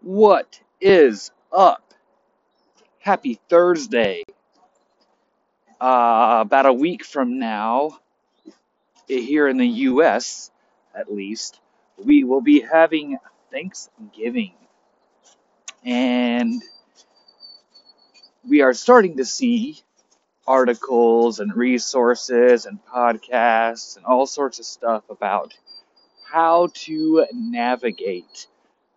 What is up? Happy Thursday. Uh, about a week from now, here in the US at least, we will be having Thanksgiving. And we are starting to see articles and resources and podcasts and all sorts of stuff about how to navigate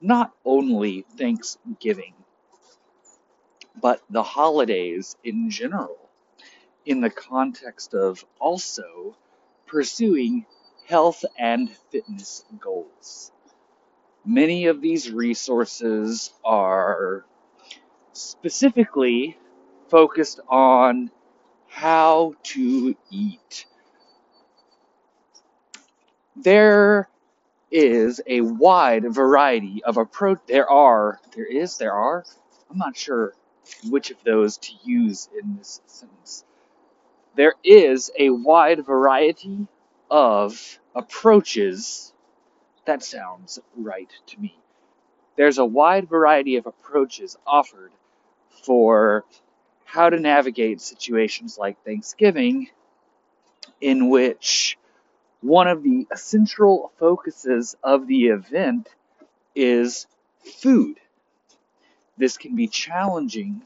not only Thanksgiving, but the holidays in general, in the context of also pursuing health and fitness goals. Many of these resources are specifically focused on how to eat. There is a wide variety of approach. There are, there is, there are. I'm not sure which of those to use in this sentence. There is a wide variety of approaches. That sounds right to me. There's a wide variety of approaches offered for how to navigate situations like Thanksgiving, in which one of the essential focuses of the event is food. This can be challenging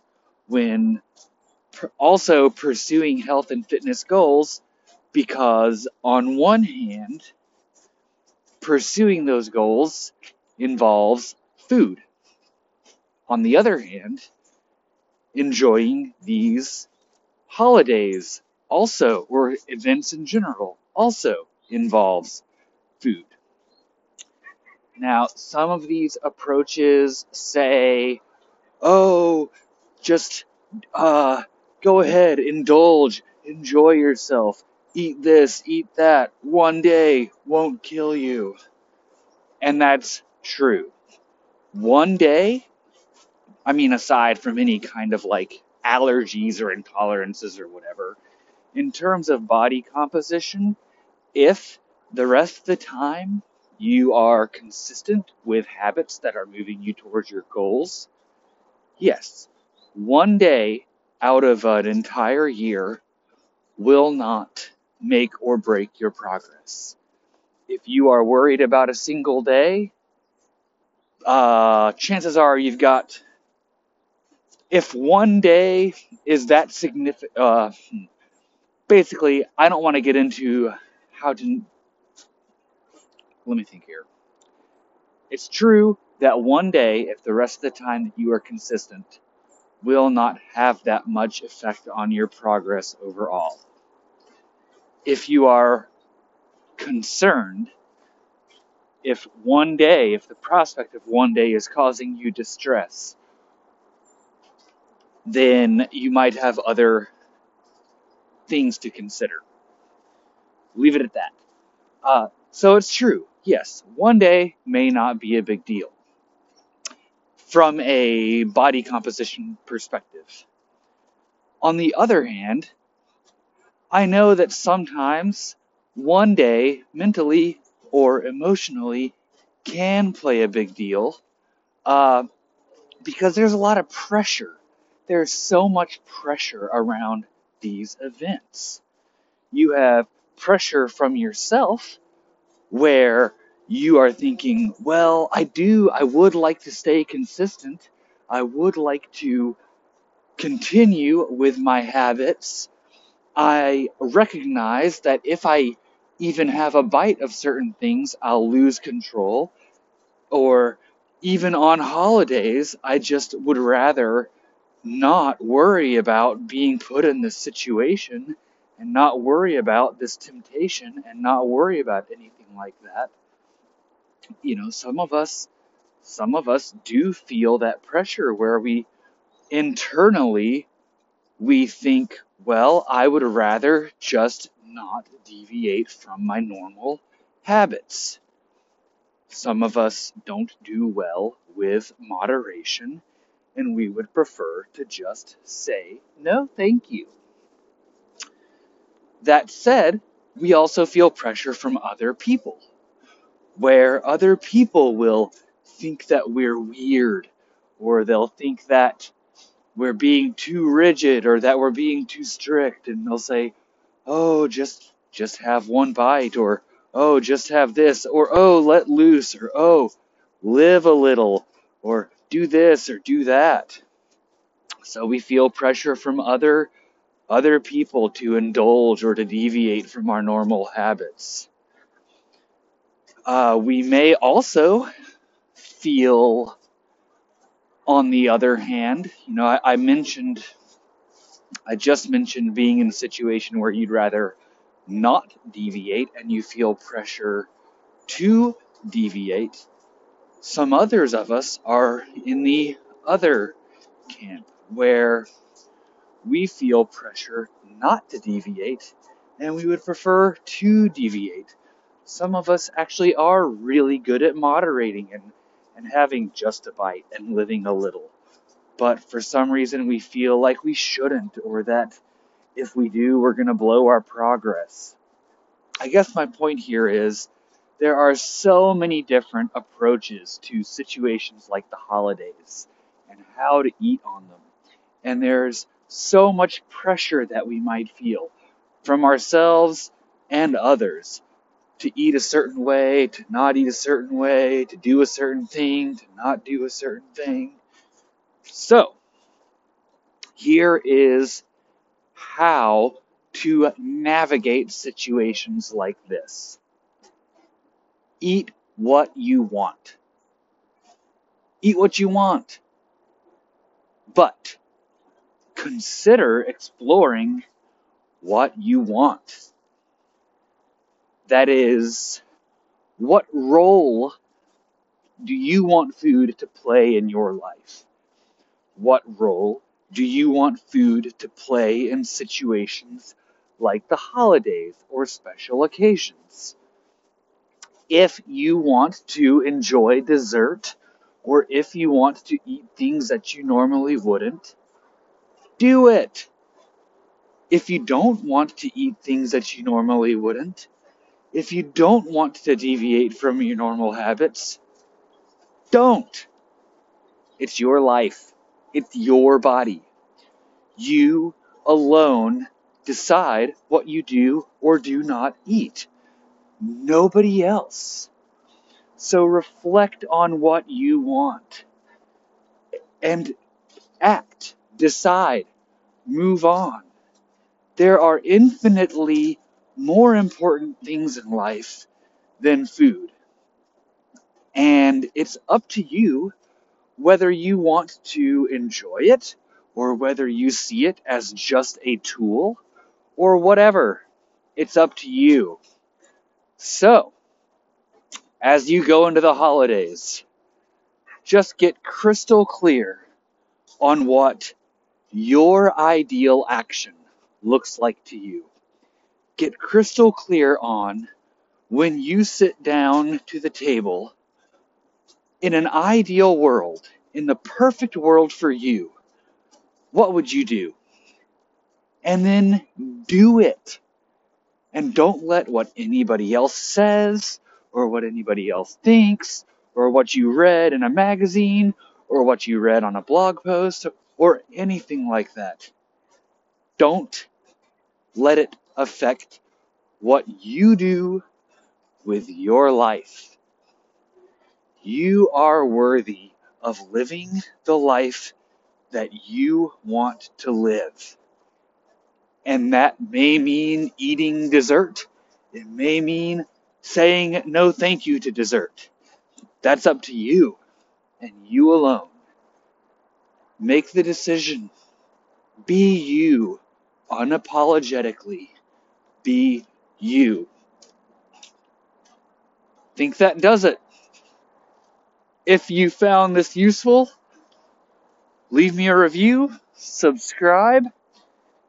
when also pursuing health and fitness goals because, on one hand, pursuing those goals involves food. On the other hand, enjoying these holidays also, or events in general, also involves food. Now, some of these approaches say, oh, just uh, go ahead, indulge, enjoy yourself, eat this, eat that, one day won't kill you. And that's true. One day, I mean, aside from any kind of like allergies or intolerances or whatever, in terms of body composition, if the rest of the time you are consistent with habits that are moving you towards your goals, yes, one day out of an entire year will not make or break your progress. If you are worried about a single day, uh, chances are you've got. If one day is that significant, uh, hmm, basically, I don't want to get into how to. Let me think here. It's true that one day, if the rest of the time that you are consistent, will not have that much effect on your progress overall. If you are concerned, if one day, if the prospect of one day is causing you distress, then you might have other things to consider. Leave it at that. Uh, so it's true. Yes, one day may not be a big deal from a body composition perspective. On the other hand, I know that sometimes one day, mentally or emotionally, can play a big deal uh, because there's a lot of pressure. There's so much pressure around these events. You have pressure from yourself where you are thinking, well, I do, I would like to stay consistent. I would like to continue with my habits. I recognize that if I even have a bite of certain things, I'll lose control. Or even on holidays, I just would rather not worry about being put in this situation and not worry about this temptation and not worry about anything like that. You know, some of us some of us do feel that pressure where we internally we think, well, I would rather just not deviate from my normal habits. Some of us don't do well with moderation, and we would prefer to just say, no, thank you. That said, we also feel pressure from other people, where other people will think that we're weird, or they'll think that we're being too rigid or that we're being too strict and they'll say, "Oh, just just have one bite," or "Oh, just have this," or "Oh, let loose," or "Oh, live a little," or "Do this or do that." So we feel pressure from other other people to indulge or to deviate from our normal habits. Uh, we may also feel, on the other hand, you know, I, I mentioned, I just mentioned being in a situation where you'd rather not deviate and you feel pressure to deviate. Some others of us are in the other camp where we feel pressure not to deviate and we would prefer to deviate. Some of us actually are really good at moderating and, and having just a bite and living a little. But for some reason, we feel like we shouldn't, or that if we do, we're going to blow our progress. I guess my point here is there are so many different approaches to situations like the holidays and how to eat on them. And there's so much pressure that we might feel from ourselves and others to eat a certain way, to not eat a certain way, to do a certain thing, to not do a certain thing. So, here is how to navigate situations like this. Eat what you want. Eat what you want. But consider exploring what you want. That is, what role do you want food to play in your life? What role do you want food to play in situations like the holidays or special occasions? If you want to enjoy dessert, or if you want to eat things that you normally wouldn't, do it. If you don't want to eat things that you normally wouldn't, if you don't want to deviate from your normal habits, don't. It's your life. It's your body. You alone decide what you do or do not eat. Nobody else. So reflect on what you want and act decide, move on. There are infinitely more important things in life than food. And it's up to you whether you want to enjoy it or whether you see it as just a tool or whatever. It's up to you. So, as you go into the holidays, just get crystal clear on what your ideal action looks like to you. Get crystal clear on when you sit down to the table in an ideal world, in the perfect world for you, what would you do? And then do it. And don't let what anybody else says, or what anybody else thinks, or what you read in a magazine, or what you read on a blog post, or anything like that. Don't let it affect what you do with your life. You are worthy of living the life that you want to live. And that may mean eating dessert. It may mean saying no thank you to dessert. That's up to you and you alone. Make the decision. Be you unapologetically. Be you. Think that does it. If you found this useful, leave me a review, subscribe,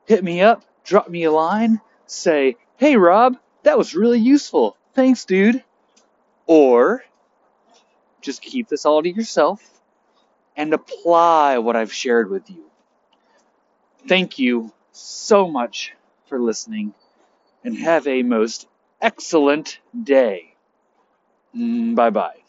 hit me up, drop me a line, say, hey Rob, that was really useful. Thanks, dude. Or just keep this all to yourself and apply what I've shared with you. Thank you so much for listening and have a most excellent day. Mm, bye bye.